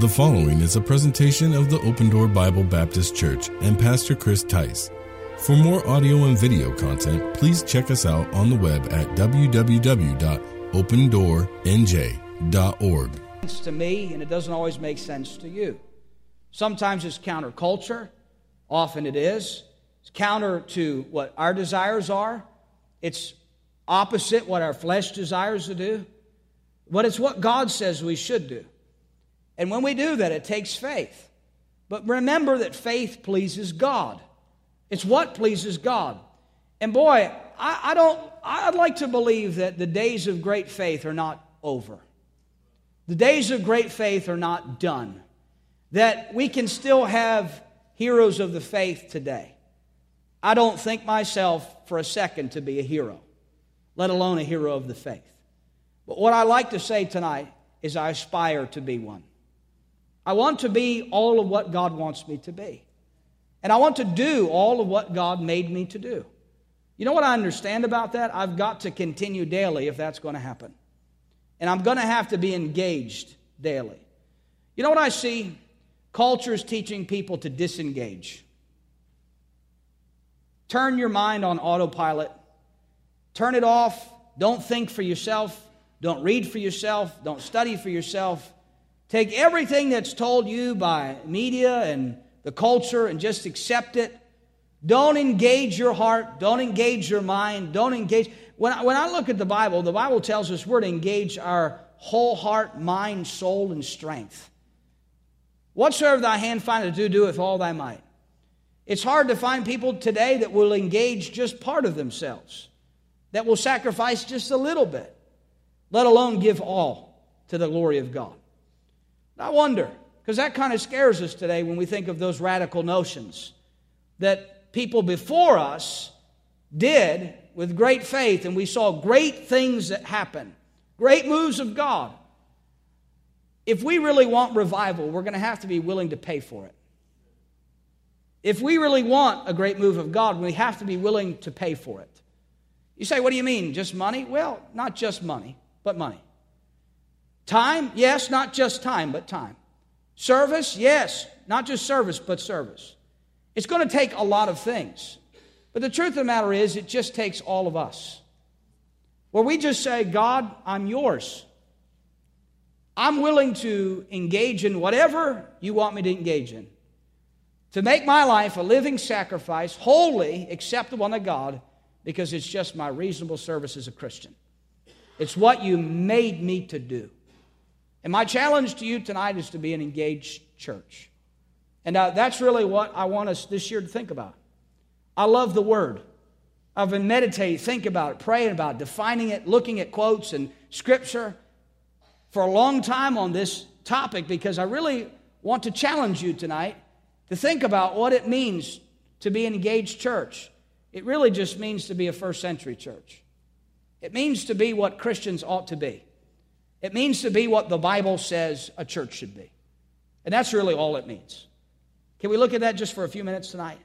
The following is a presentation of the Open Door Bible Baptist Church and Pastor Chris Tice. For more audio and video content, please check us out on the web at www.opendoornj.org. to me, and it doesn't always make sense to you. Sometimes it's counterculture, often it is. It's counter to what our desires are, it's opposite what our flesh desires to do, but it's what God says we should do. And when we do that, it takes faith. But remember that faith pleases God. It's what pleases God. And boy, I, I, don't, I'd like to believe that the days of great faith are not over. The days of great faith are not done. That we can still have heroes of the faith today. I don't think myself for a second to be a hero, let alone a hero of the faith. But what I like to say tonight is I aspire to be one. I want to be all of what God wants me to be. And I want to do all of what God made me to do. You know what I understand about that? I've got to continue daily if that's going to happen. And I'm going to have to be engaged daily. You know what I see? Culture is teaching people to disengage. Turn your mind on autopilot. Turn it off. Don't think for yourself. Don't read for yourself. Don't study for yourself. Take everything that's told you by media and the culture and just accept it. Don't engage your heart. Don't engage your mind. Don't engage. When I, when I look at the Bible, the Bible tells us we're to engage our whole heart, mind, soul, and strength. Whatsoever thy hand findeth to do, do with all thy might. It's hard to find people today that will engage just part of themselves, that will sacrifice just a little bit, let alone give all to the glory of God. I wonder, because that kind of scares us today when we think of those radical notions that people before us did with great faith, and we saw great things that happen, great moves of God. If we really want revival, we're going to have to be willing to pay for it. If we really want a great move of God, we have to be willing to pay for it. You say, what do you mean? Just money? Well, not just money, but money. Time? Yes, not just time, but time. Service? Yes, not just service, but service. It's going to take a lot of things. But the truth of the matter is, it just takes all of us. Where we just say, God, I'm yours. I'm willing to engage in whatever you want me to engage in. To make my life a living sacrifice, wholly acceptable unto God, because it's just my reasonable service as a Christian. It's what you made me to do. And my challenge to you tonight is to be an engaged church. And uh, that's really what I want us this year to think about. I love the Word. I've been meditating, think about it, praying about it, defining it, looking at quotes and scripture for a long time on this topic because I really want to challenge you tonight to think about what it means to be an engaged church. It really just means to be a first century church. It means to be what Christians ought to be. It means to be what the Bible says a church should be. And that's really all it means. Can we look at that just for a few minutes tonight?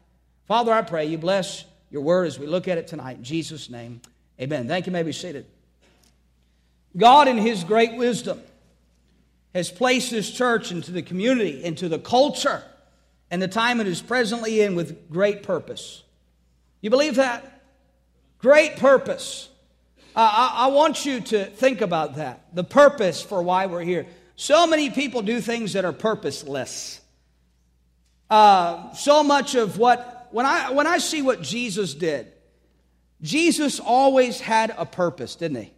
Father, I pray you bless your word as we look at it tonight. In Jesus' name, amen. Thank you. may be seated. God, in his great wisdom, has placed this church into the community, into the culture, and the time it is presently in with great purpose. You believe that? Great purpose. I, I want you to think about that the purpose for why we're here. So many people do things that are purposeless. Uh, so much of what, when I, when I see what Jesus did, Jesus always had a purpose, didn't he?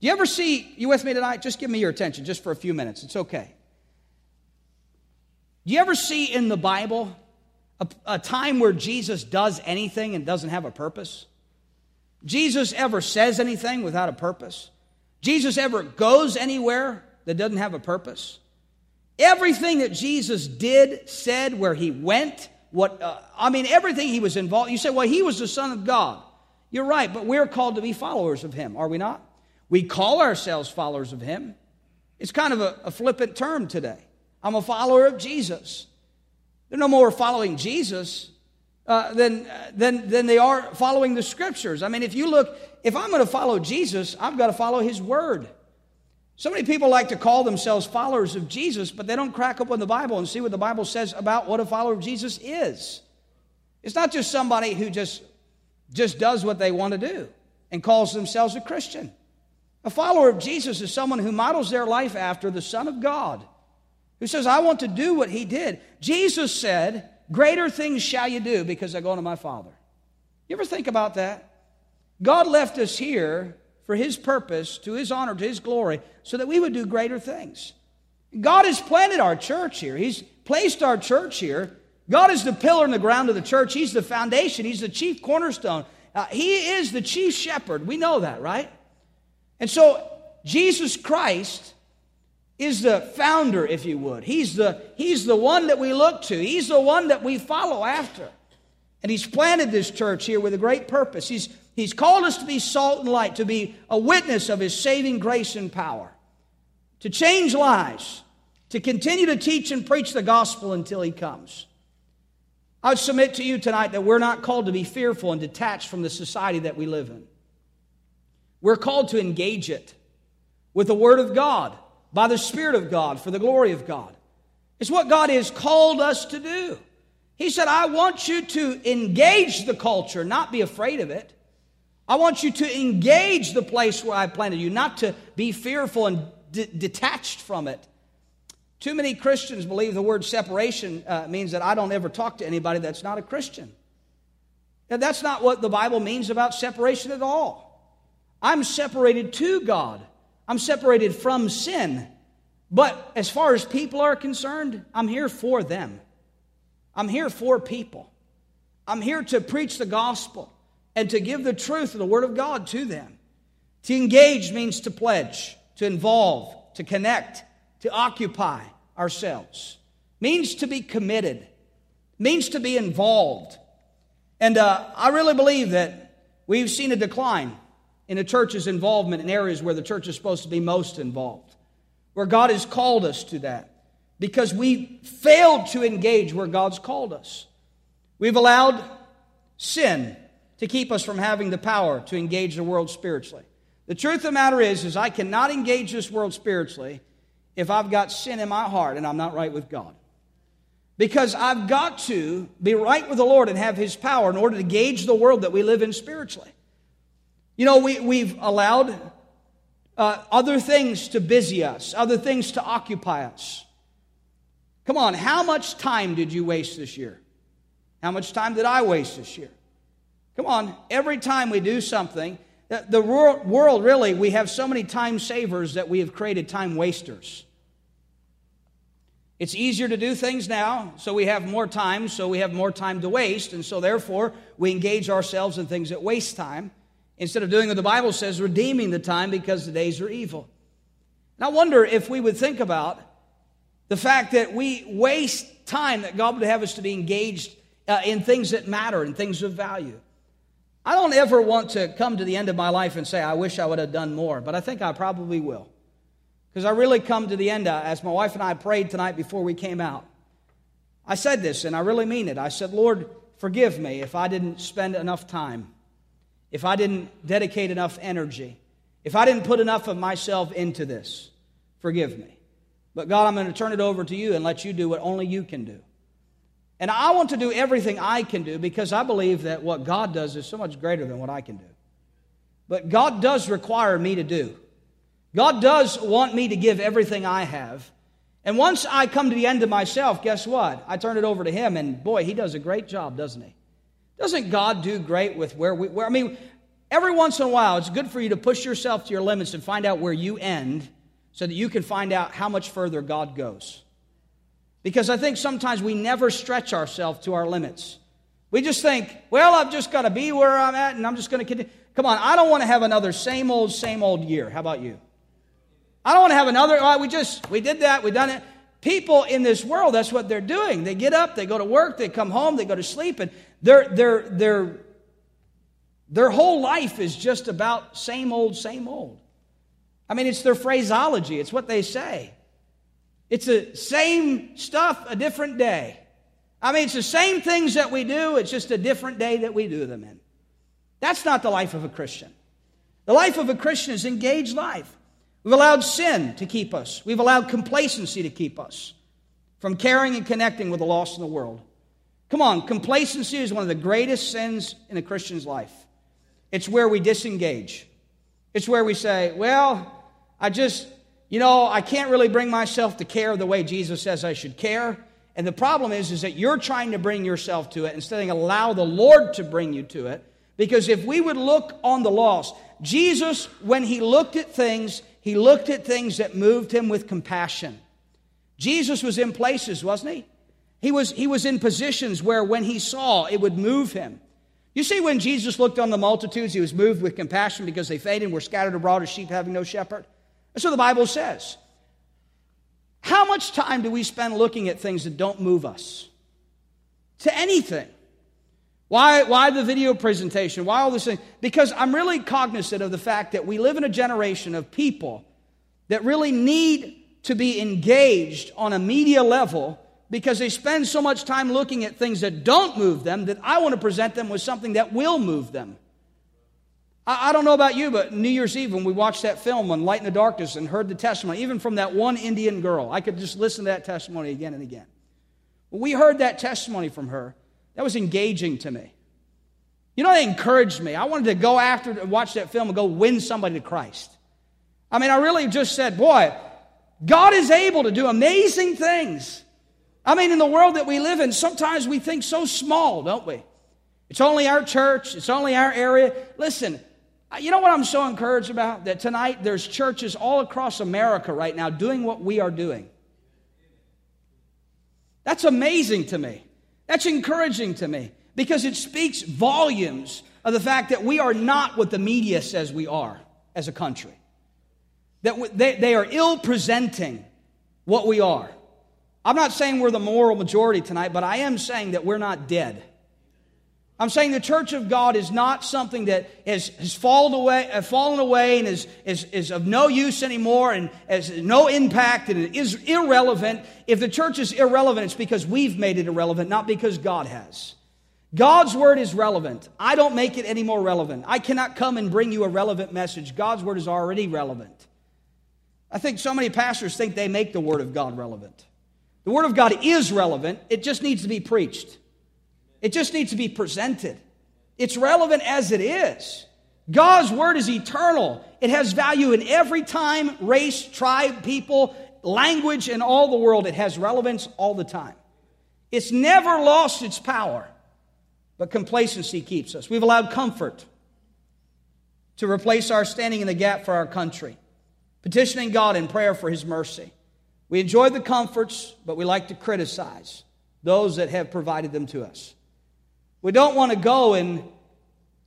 Do you ever see, you with me tonight? Just give me your attention just for a few minutes. It's okay. Do you ever see in the Bible a, a time where Jesus does anything and doesn't have a purpose? Jesus ever says anything without a purpose? Jesus ever goes anywhere that doesn't have a purpose? Everything that Jesus did, said, where he went, what uh, I mean, everything he was involved. You say, well, he was the Son of God. You're right, but we're called to be followers of him, are we not? We call ourselves followers of him. It's kind of a, a flippant term today. I'm a follower of Jesus. They're no more following Jesus uh, than, than, than they are following the scriptures. I mean, if you look, if I'm going to follow Jesus, I've got to follow his word. So many people like to call themselves followers of Jesus, but they don't crack open the Bible and see what the Bible says about what a follower of Jesus is. It's not just somebody who just, just does what they want to do and calls themselves a Christian. A follower of Jesus is someone who models their life after the Son of God, who says, I want to do what he did. Jesus said, Greater things shall you do because I go to my Father. You ever think about that? God left us here for his purpose, to his honor, to his glory, so that we would do greater things. God has planted our church here. He's placed our church here. God is the pillar and the ground of the church. He's the foundation. He's the chief cornerstone. Uh, he is the chief shepherd. We know that, right? And so, Jesus Christ is the founder, if you would. He's the, he's the one that we look to, He's the one that we follow after. And He's planted this church here with a great purpose. He's, he's called us to be salt and light, to be a witness of His saving grace and power, to change lives, to continue to teach and preach the gospel until He comes. I would submit to you tonight that we're not called to be fearful and detached from the society that we live in. We're called to engage it with the Word of God, by the Spirit of God, for the glory of God. It's what God has called us to do. He said, I want you to engage the culture, not be afraid of it. I want you to engage the place where I planted you, not to be fearful and d- detached from it. Too many Christians believe the word separation uh, means that I don't ever talk to anybody that's not a Christian. And that's not what the Bible means about separation at all. I'm separated to God, I'm separated from sin. But as far as people are concerned, I'm here for them. I'm here for people. I'm here to preach the gospel and to give the truth of the Word of God to them. To engage means to pledge, to involve, to connect, to occupy ourselves. Means to be committed, means to be involved. And uh, I really believe that we've seen a decline in the church's involvement in areas where the church is supposed to be most involved, where God has called us to that because we failed to engage where God's called us. We've allowed sin to keep us from having the power to engage the world spiritually. The truth of the matter is, is I cannot engage this world spiritually if I've got sin in my heart and I'm not right with God. Because I've got to be right with the Lord and have His power in order to gauge the world that we live in spiritually. You know, we, we've allowed uh, other things to busy us, other things to occupy us. Come on, how much time did you waste this year? How much time did I waste this year? Come on, every time we do something, the world really, we have so many time savers that we have created time wasters. It's easier to do things now, so we have more time, so we have more time to waste, and so therefore we engage ourselves in things that waste time instead of doing what the Bible says, redeeming the time because the days are evil. And I wonder if we would think about the fact that we waste time that God would have us to be engaged uh, in things that matter and things of value. I don't ever want to come to the end of my life and say, I wish I would have done more, but I think I probably will. Because I really come to the end, uh, as my wife and I prayed tonight before we came out. I said this, and I really mean it. I said, Lord, forgive me if I didn't spend enough time, if I didn't dedicate enough energy, if I didn't put enough of myself into this. Forgive me. But God, I'm going to turn it over to you and let you do what only you can do. And I want to do everything I can do because I believe that what God does is so much greater than what I can do. But God does require me to do. God does want me to give everything I have. And once I come to the end of myself, guess what? I turn it over to Him, and boy, He does a great job, doesn't He? Doesn't God do great with where we, where, I mean, every once in a while, it's good for you to push yourself to your limits and find out where you end so that you can find out how much further God goes. Because I think sometimes we never stretch ourselves to our limits. We just think, well, I've just got to be where I'm at and I'm just going to continue. Come on, I don't want to have another same old, same old year. How about you? I don't want to have another, oh, we just, we did that, we done it. People in this world, that's what they're doing. They get up, they go to work, they come home, they go to sleep, and their, their, their, their whole life is just about same old, same old. I mean, it's their phraseology, it's what they say. It's the same stuff, a different day. I mean, it's the same things that we do, it's just a different day that we do them in. That's not the life of a Christian. The life of a Christian is engaged life. We've allowed sin to keep us. We've allowed complacency to keep us from caring and connecting with the lost in the world. Come on, complacency is one of the greatest sins in a Christian's life. It's where we disengage. It's where we say, well, I just, you know, I can't really bring myself to care the way Jesus says I should care. And the problem is, is that you're trying to bring yourself to it instead of allow the Lord to bring you to it. Because if we would look on the lost, Jesus, when he looked at things, he looked at things that moved him with compassion. Jesus was in places, wasn't he? He was, he was in positions where when he saw, it would move him. You see, when Jesus looked on the multitudes, he was moved with compassion because they fainted and were scattered abroad as sheep having no shepherd. That's what the Bible says. How much time do we spend looking at things that don't move us to anything? Why, why the video presentation? Why all this thing? Because I'm really cognizant of the fact that we live in a generation of people that really need to be engaged on a media level because they spend so much time looking at things that don't move them that I want to present them with something that will move them. I, I don't know about you, but New Year's Eve when we watched that film on Light in the Darkness and heard the testimony, even from that one Indian girl, I could just listen to that testimony again and again. When we heard that testimony from her, that was engaging to me. You know, it encouraged me. I wanted to go after and watch that film and go win somebody to Christ. I mean, I really just said, boy, God is able to do amazing things. I mean, in the world that we live in, sometimes we think so small, don't we? It's only our church, it's only our area. Listen, you know what I'm so encouraged about? That tonight there's churches all across America right now doing what we are doing. That's amazing to me. That's encouraging to me because it speaks volumes of the fact that we are not what the media says we are as a country. That they, they are ill presenting what we are. I'm not saying we're the moral majority tonight, but I am saying that we're not dead. I'm saying the church of God is not something that has, has fallen away, uh, fallen away and is, is, is of no use anymore and has no impact and is irrelevant. If the church is irrelevant, it's because we've made it irrelevant, not because God has. God's word is relevant. I don't make it any more relevant. I cannot come and bring you a relevant message. God's word is already relevant. I think so many pastors think they make the word of God relevant. The word of God is relevant, it just needs to be preached. It just needs to be presented. It's relevant as it is. God's word is eternal. It has value in every time, race, tribe, people, language, and all the world. It has relevance all the time. It's never lost its power, but complacency keeps us. We've allowed comfort to replace our standing in the gap for our country, petitioning God in prayer for His mercy. We enjoy the comforts, but we like to criticize those that have provided them to us. We don't want to go and,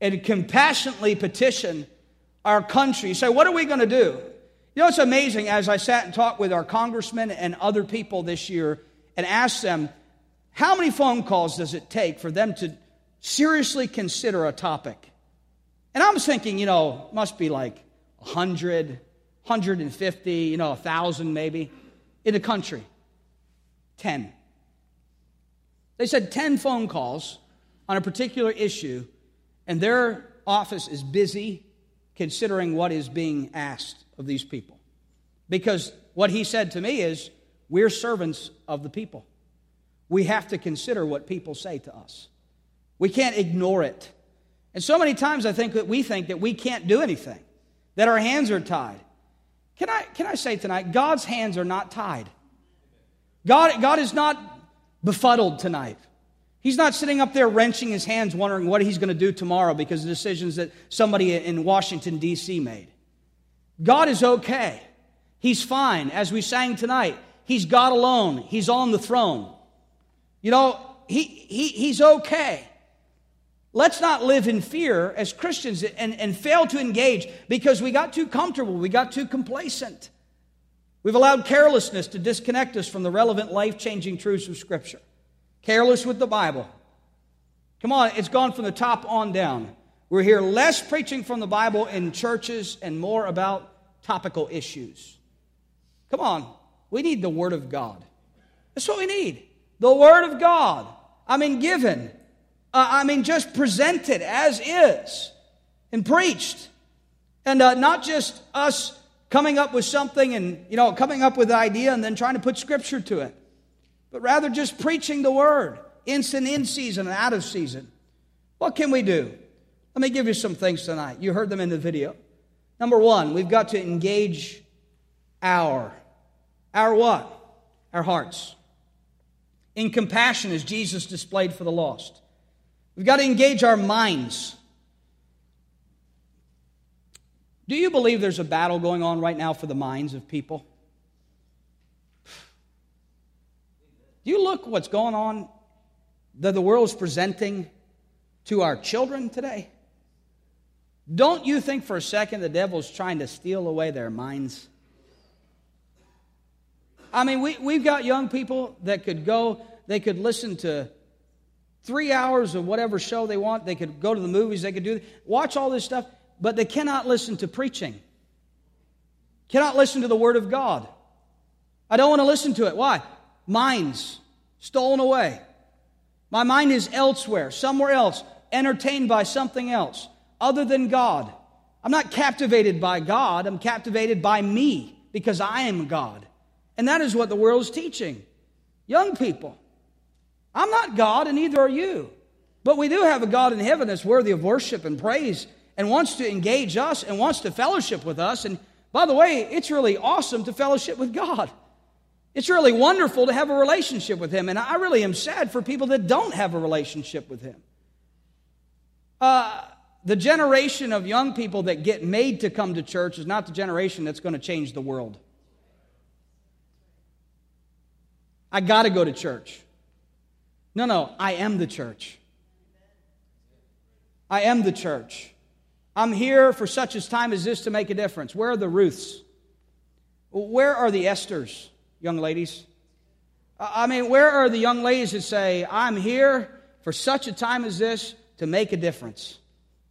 and compassionately petition our country. Say, what are we going to do? You know, it's amazing as I sat and talked with our congressmen and other people this year and asked them, how many phone calls does it take for them to seriously consider a topic? And I was thinking, you know, must be like 100, 150, you know, 1,000 maybe in the country. 10. They said 10 phone calls on a particular issue, and their office is busy considering what is being asked of these people. Because what he said to me is, we're servants of the people. We have to consider what people say to us. We can't ignore it. And so many times I think that we think that we can't do anything, that our hands are tied. Can I, can I say tonight, God's hands are not tied. God, God is not befuddled tonight. He's not sitting up there wrenching his hands wondering what he's going to do tomorrow because of decisions that somebody in Washington, D.C. made. God is okay. He's fine. As we sang tonight, He's God alone. He's on the throne. You know, he, he, He's okay. Let's not live in fear as Christians and, and fail to engage because we got too comfortable, we got too complacent. We've allowed carelessness to disconnect us from the relevant life changing truths of Scripture careless with the Bible. Come on, it's gone from the top on down. We're here less preaching from the Bible in churches and more about topical issues. Come on, we need the Word of God. That's what we need. The Word of God. I mean, given. Uh, I mean, just presented as is and preached. And uh, not just us coming up with something and, you know, coming up with an idea and then trying to put scripture to it, but rather just preaching the word, instant in season and out of season. What can we do? Let me give you some things tonight. You heard them in the video. Number one, we've got to engage our, our what? Our hearts. In compassion as Jesus displayed for the lost. We've got to engage our minds. Do you believe there's a battle going on right now for the minds of people? Do you look what's going on that the world is presenting to our children today? Don't you think for a second the devil's trying to steal away their minds? I mean, we, we've got young people that could go, they could listen to three hours of whatever show they want. They could go to the movies, they could do, watch all this stuff but they cannot listen to preaching, cannot listen to the Word of God. I don't want to listen to it. Why? Minds stolen away. My mind is elsewhere, somewhere else, entertained by something else other than God. I'm not captivated by God, I'm captivated by me because I am God. And that is what the world is teaching. Young people, I'm not God, and neither are you. But we do have a God in heaven that's worthy of worship and praise and wants to engage us and wants to fellowship with us. And by the way, it's really awesome to fellowship with God. It's really wonderful to have a relationship with Him. And I really am sad for people that don't have a relationship with Him. Uh, the generation of young people that get made to come to church is not the generation that's going to change the world. I got to go to church. No, no, I am the church. I am the church. I'm here for such a time as this to make a difference. Where are the Ruths? Where are the Esthers, young ladies? I mean, where are the young ladies that say, I'm here for such a time as this to make a difference?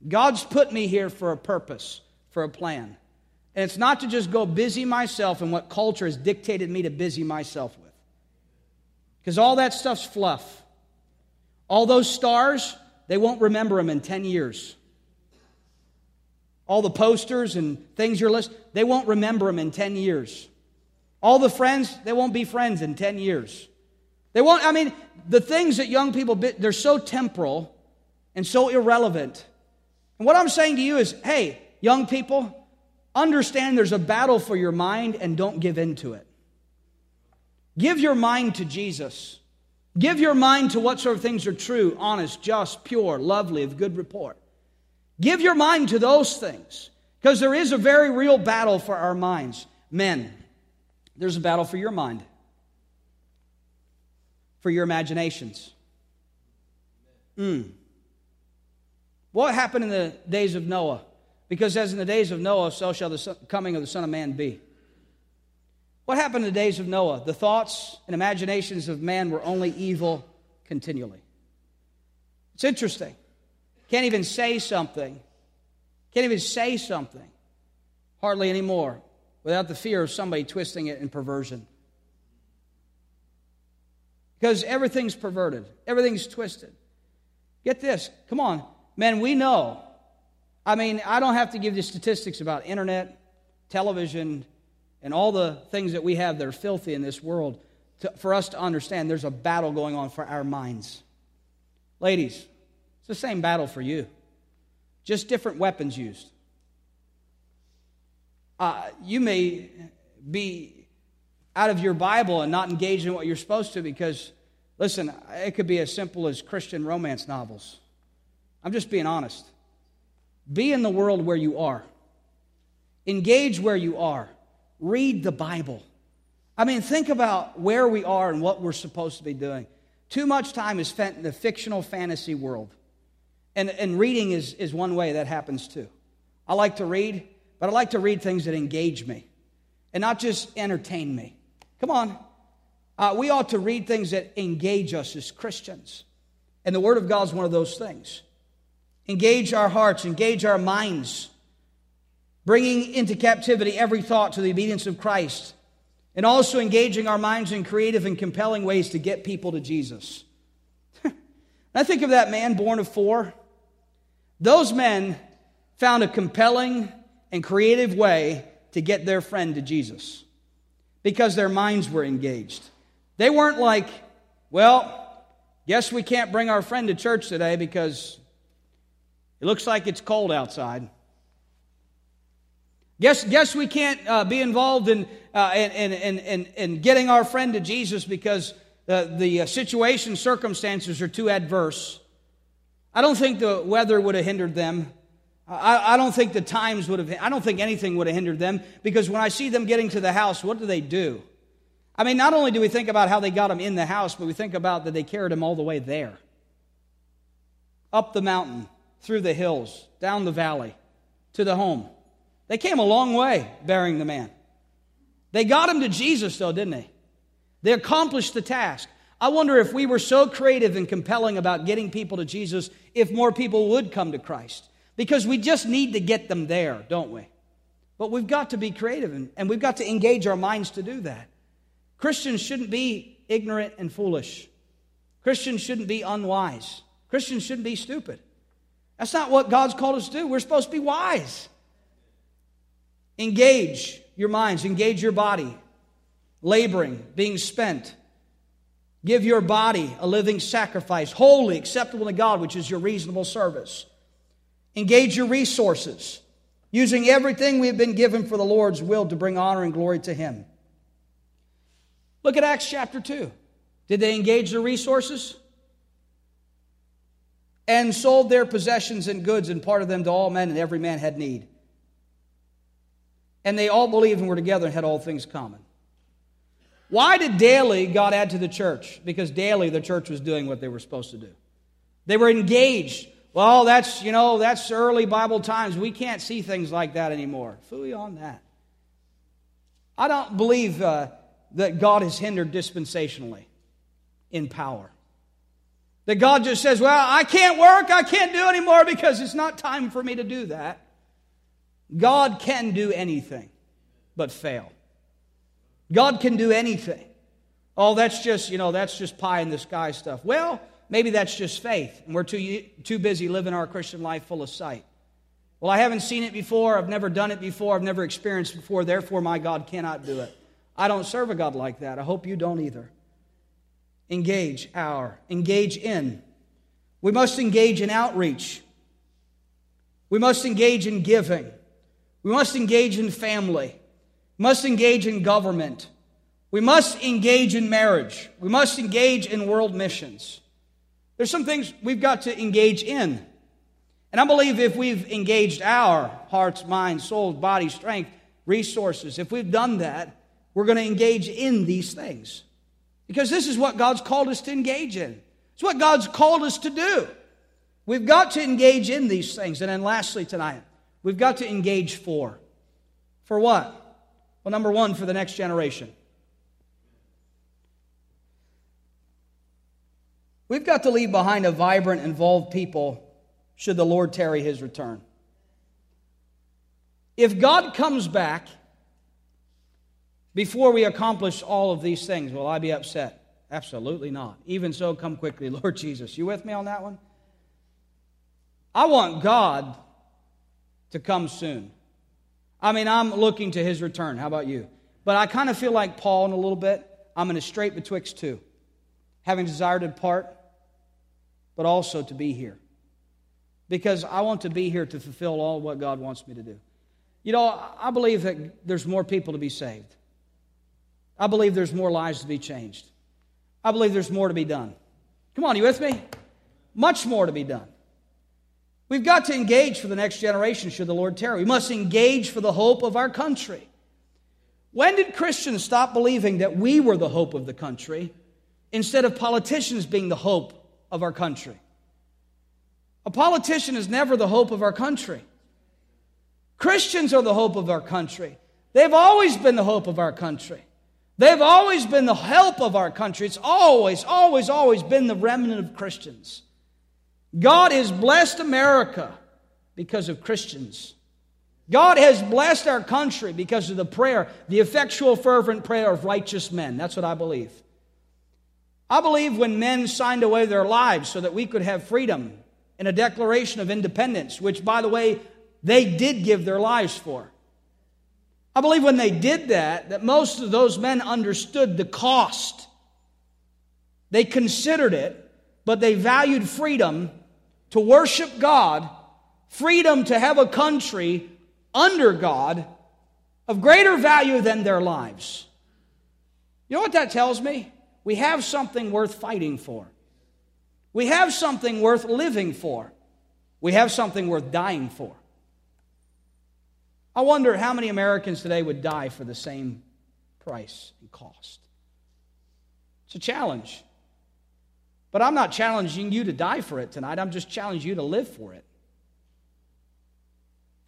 God's put me here for a purpose, for a plan. And it's not to just go busy myself in what culture has dictated me to busy myself with. Because all that stuff's fluff. All those stars, they won't remember them in 10 years all the posters and things you're listing, they won't remember them in 10 years. All the friends, they won't be friends in 10 years. They won't, I mean, the things that young people, they're so temporal and so irrelevant. And what I'm saying to you is hey, young people, understand there's a battle for your mind and don't give in to it. Give your mind to Jesus. Give your mind to what sort of things are true, honest, just, pure, lovely, of good report. Give your mind to those things because there is a very real battle for our minds. Men, there's a battle for your mind, for your imaginations. Mm. What happened in the days of Noah? Because as in the days of Noah, so shall the coming of the Son of Man be. What happened in the days of Noah? The thoughts and imaginations of man were only evil continually. It's interesting. Can't even say something. Can't even say something. Hardly anymore without the fear of somebody twisting it in perversion. Because everything's perverted, everything's twisted. Get this. Come on. Men, we know. I mean, I don't have to give you statistics about internet, television, and all the things that we have that are filthy in this world to, for us to understand there's a battle going on for our minds. Ladies, it's the same battle for you, just different weapons used. Uh, you may be out of your Bible and not engaged in what you're supposed to because, listen, it could be as simple as Christian romance novels. I'm just being honest. Be in the world where you are, engage where you are, read the Bible. I mean, think about where we are and what we're supposed to be doing. Too much time is spent in the fictional fantasy world. And, and reading is, is one way that happens too. I like to read, but I like to read things that engage me and not just entertain me. Come on. Uh, we ought to read things that engage us as Christians. And the Word of God is one of those things. Engage our hearts, engage our minds, bringing into captivity every thought to the obedience of Christ, and also engaging our minds in creative and compelling ways to get people to Jesus. I think of that man borne of four those men found a compelling and creative way to get their friend to Jesus because their minds were engaged. They weren't like, well, guess we can't bring our friend to church today because it looks like it's cold outside. Guess, guess we can't uh, be involved in, uh, in, in, in, in, getting our friend to Jesus because uh, the situation, circumstances are too adverse. I don't think the weather would have hindered them. I, I don't think the times would have, I don't think anything would have hindered them because when I see them getting to the house, what do they do? I mean, not only do we think about how they got him in the house, but we think about that they carried him all the way there. Up the mountain, through the hills, down the valley, to the home. They came a long way bearing the man. They got him to Jesus, though, didn't they? They accomplished the task. I wonder if we were so creative and compelling about getting people to Jesus, if more people would come to Christ. Because we just need to get them there, don't we? But we've got to be creative and, and we've got to engage our minds to do that. Christians shouldn't be ignorant and foolish. Christians shouldn't be unwise. Christians shouldn't be stupid. That's not what God's called us to do. We're supposed to be wise. Engage your minds, engage your body, laboring, being spent. Give your body a living sacrifice, holy, acceptable to God, which is your reasonable service. Engage your resources, using everything we have been given for the Lord's will to bring honor and glory to Him. Look at Acts chapter 2. Did they engage their resources? And sold their possessions and goods and parted them to all men, and every man had need. And they all believed and were together and had all things common. Why did daily God add to the church? Because daily the church was doing what they were supposed to do. They were engaged. Well, that's, you know, that's early Bible times. We can't see things like that anymore. Fooey on that. I don't believe uh, that God is hindered dispensationally in power. That God just says, well, I can't work, I can't do anymore because it's not time for me to do that. God can do anything but fail. God can do anything. Oh, that's just, you know, that's just pie in the sky stuff. Well, maybe that's just faith, and we're too, too busy living our Christian life full of sight. Well, I haven't seen it before, I've never done it before, I've never experienced it before, therefore my God cannot do it. I don't serve a God like that. I hope you don't either. Engage our, engage in. We must engage in outreach. We must engage in giving. We must engage in family. We must engage in government. We must engage in marriage. We must engage in world missions. There's some things we've got to engage in. And I believe if we've engaged our hearts, minds, souls, body, strength, resources, if we've done that, we're going to engage in these things. Because this is what God's called us to engage in. It's what God's called us to do. We've got to engage in these things. And then lastly tonight, We've got to engage for. For what? Well, number one, for the next generation. We've got to leave behind a vibrant, involved people should the Lord tarry his return. If God comes back before we accomplish all of these things, will I be upset? Absolutely not. Even so, come quickly, Lord Jesus. You with me on that one? I want God to come soon. I mean, I'm looking to his return. How about you? But I kind of feel like Paul in a little bit. I'm in a strait betwixt two, having desired to depart, but also to be here. Because I want to be here to fulfill all what God wants me to do. You know, I believe that there's more people to be saved. I believe there's more lives to be changed. I believe there's more to be done. Come on, you with me? Much more to be done. We've got to engage for the next generation should the Lord tarry. We must engage for the hope of our country. When did Christians stop believing that we were the hope of the country instead of politicians being the hope of our country? A politician is never the hope of our country. Christians are the hope of our country. They've always been the hope of our country. They've always been the help of our country. It's always, always, always been the remnant of Christians. God has blessed America because of Christians. God has blessed our country because of the prayer, the effectual, fervent prayer of righteous men. That's what I believe. I believe when men signed away their lives so that we could have freedom in a declaration of independence, which, by the way, they did give their lives for. I believe when they did that, that most of those men understood the cost. They considered it, but they valued freedom to worship God, freedom to have a country under God of greater value than their lives. You know what that tells me? We have something worth fighting for. We have something worth living for. We have something worth dying for. I wonder how many Americans today would die for the same price and cost. It's a challenge. But I'm not challenging you to die for it tonight. I'm just challenging you to live for it.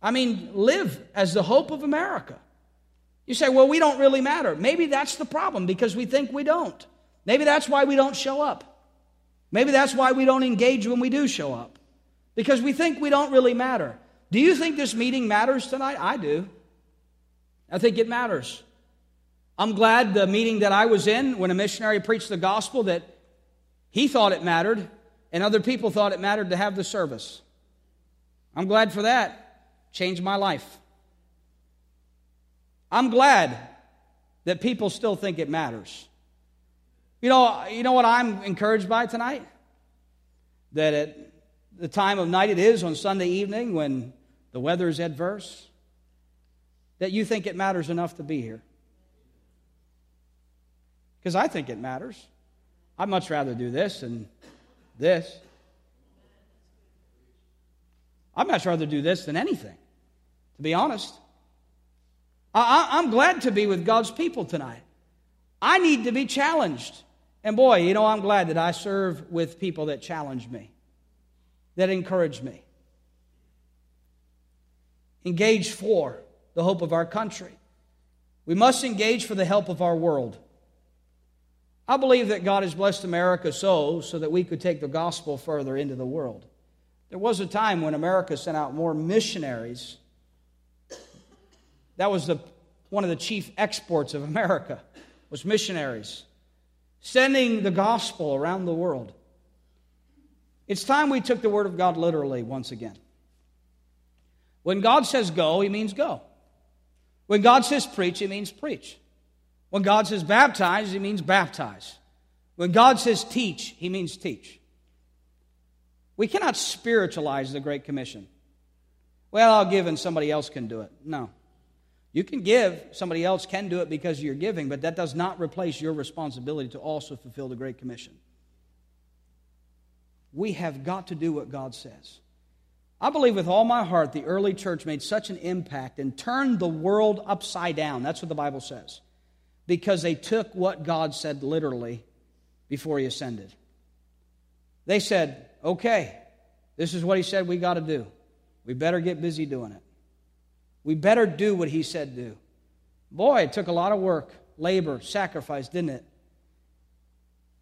I mean, live as the hope of America. You say, well, we don't really matter. Maybe that's the problem because we think we don't. Maybe that's why we don't show up. Maybe that's why we don't engage when we do show up because we think we don't really matter. Do you think this meeting matters tonight? I do. I think it matters. I'm glad the meeting that I was in when a missionary preached the gospel that he thought it mattered and other people thought it mattered to have the service. I'm glad for that. Changed my life. I'm glad that people still think it matters. You know, you know what I'm encouraged by tonight? That at the time of night it is on Sunday evening when the weather is adverse, that you think it matters enough to be here. Because I think it matters. I'd much rather do this than this. I'd much rather do this than anything, to be honest. I, am glad to be with God's people tonight. I need to be challenged. And boy, you know, I'm glad that I serve with people that challenge me, that encourage me. Engage for the hope of our country. We must engage for the help of our world. I believe that God has blessed America so so that we could take the gospel further into the world. There was a time when America sent out more missionaries. That was the, one of the chief exports of America was missionaries sending the gospel around the world. It's time we took the word of God literally once again. When God says go, he means go. When God says preach, he means preach. When God says baptize, he means baptize. When God says teach, he means teach. We cannot spiritualize the Great Commission. Well, I'll give and somebody else can do it. No. You can give, somebody else can do it because you're giving, but that does not replace your responsibility to also fulfill the Great Commission. We have got to do what God says. I believe with all my heart the early church made such an impact and turned the world upside down. That's what the Bible says. Because they took what God said literally before he ascended. They said, okay, this is what he said we got to do. We better get busy doing it. We better do what he said do. Boy, it took a lot of work, labor, sacrifice, didn't it?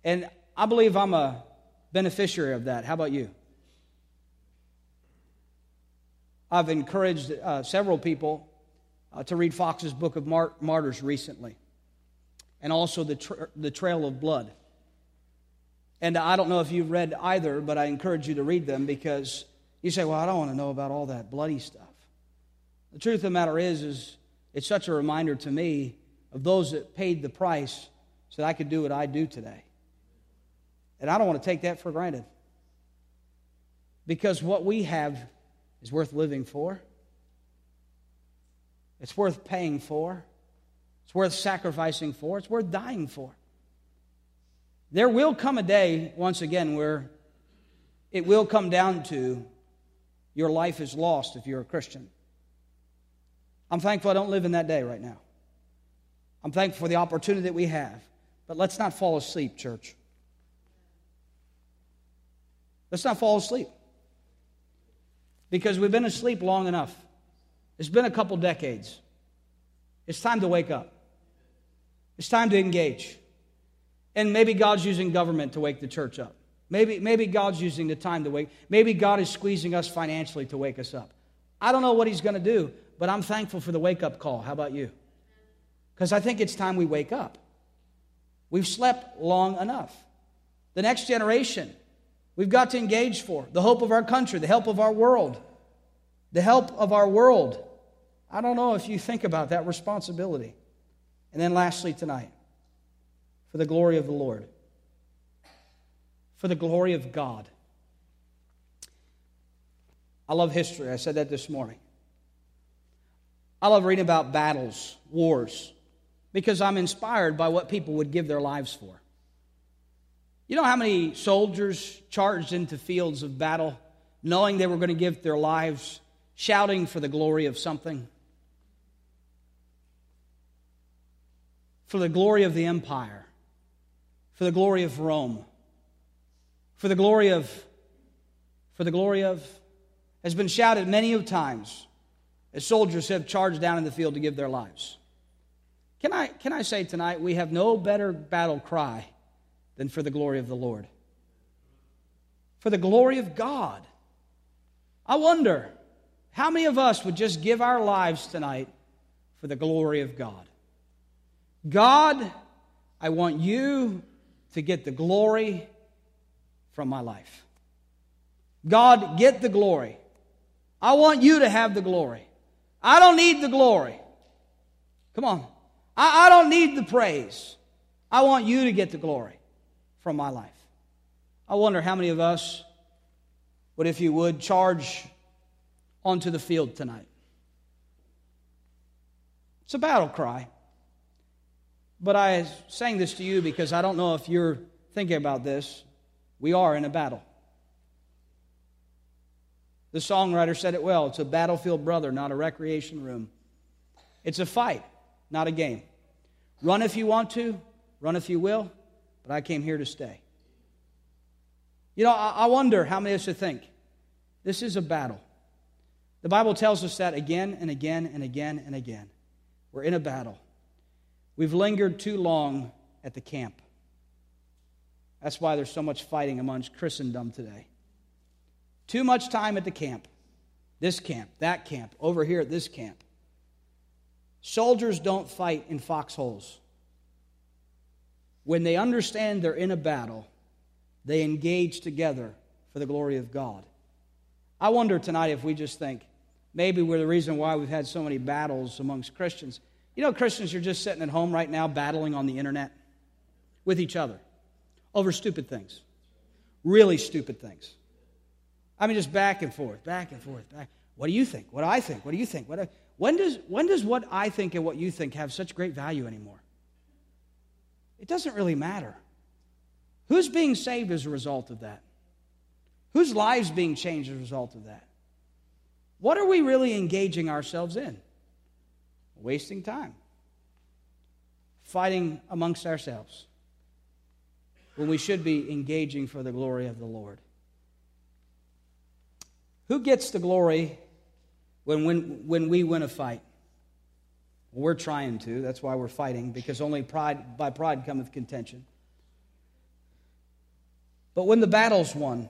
And I believe I'm a beneficiary of that. How about you? I've encouraged uh, several people uh, to read Foxe's Book of Mar- Martyrs recently, and also the, tra- the Trail of Blood. And I don't know if you've read either, but I encourage you to read them because you say, well, I don't want to know about all that bloody stuff. The truth of the matter is, is it's such a reminder to me of those that paid the price so that I could do what I do today. And I don't want to take that for granted. Because what we have is worth living for. It's worth paying for. It's worth sacrificing for. It's worth dying for. There will come a day, once again, where it will come down to your life is lost if you're a Christian. I'm thankful I don't live in that day right now. I'm thankful for the opportunity that we have. But let's not fall asleep, church. Let's not fall asleep. Because we've been asleep long enough. It's been a couple decades. It's time to wake up. It's time to engage. And maybe God's using government to wake the church up. Maybe, maybe God's using the time to wake. Maybe God is squeezing us financially to wake us up. I don't know what He's going to do, but I'm thankful for the wake up call. How about you? Because I think it's time we wake up. We've slept long enough. The next generation, we've got to engage for the hope of our country, the help of our world, the help of our world. I don't know if you think about that responsibility. And then lastly, tonight, for the glory of the Lord, for the glory of God. I love history. I said that this morning. I love reading about battles, wars, because I'm inspired by what people would give their lives for. You know how many soldiers charged into fields of battle knowing they were going to give their lives, shouting for the glory of something? For the glory of the empire, for the glory of Rome, for the glory of, for the glory of, has been shouted many of times as soldiers have charged down in the field to give their lives. Can I, can I say tonight, we have no better battle cry than for the glory of the Lord? For the glory of God. I wonder how many of us would just give our lives tonight for the glory of God? God, I want you to get the glory from my life. God, get the glory. I want you to have the glory. I don't need the glory. Come on. I, I don't need the praise. I want you to get the glory from my life. I wonder how many of us would, if you would, charge onto the field tonight. It's a battle cry. But I'm saying this to you because I don't know if you're thinking about this. We are in a battle. The songwriter said it well it's a battlefield, brother, not a recreation room. It's a fight, not a game. Run if you want to, run if you will, but I came here to stay. You know, I wonder how many of us think this is a battle. The Bible tells us that again and again and again and again. We're in a battle. We've lingered too long at the camp. That's why there's so much fighting amongst Christendom today. Too much time at the camp. This camp, that camp, over here at this camp. Soldiers don't fight in foxholes. When they understand they're in a battle, they engage together for the glory of God. I wonder tonight if we just think maybe we're the reason why we've had so many battles amongst Christians. You know, Christians are just sitting at home right now battling on the internet with each other over stupid things, really stupid things. I mean, just back and forth, back and forth, back. What do you think? What do I think? What do you think? What, when, does, when does what I think and what you think have such great value anymore? It doesn't really matter. Who's being saved as a result of that? Whose lives being changed as a result of that? What are we really engaging ourselves in? Wasting time. Fighting amongst ourselves when we should be engaging for the glory of the Lord. Who gets the glory when, when, when we win a fight? We're trying to. That's why we're fighting, because only pride, by pride cometh contention. But when the battle's won,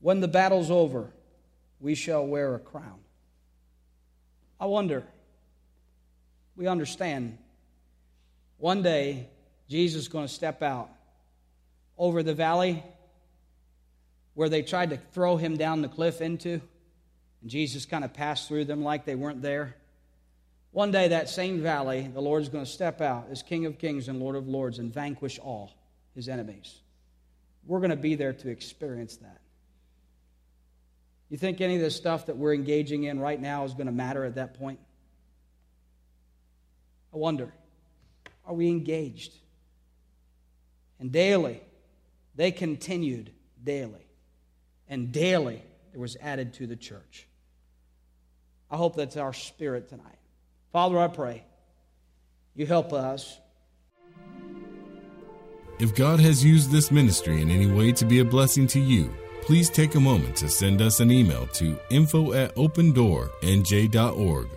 when the battle's over, we shall wear a crown. I wonder, we understand one day Jesus is going to step out over the valley where they tried to throw him down the cliff into, and Jesus kind of passed through them like they weren't there. One day, that same valley, the Lord is going to step out as King of Kings and Lord of Lords and vanquish all his enemies. We're going to be there to experience that. You think any of this stuff that we're engaging in right now is going to matter at that point? I wonder. Are we engaged? And daily, they continued daily and daily there was added to the church. I hope that's our spirit tonight. Father, I pray you help us. If God has used this ministry in any way to be a blessing to you, please take a moment to send us an email to info at opendoornj.org.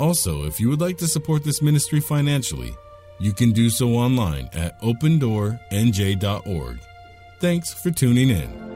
Also, if you would like to support this ministry financially, you can do so online at opendoornj.org. Thanks for tuning in.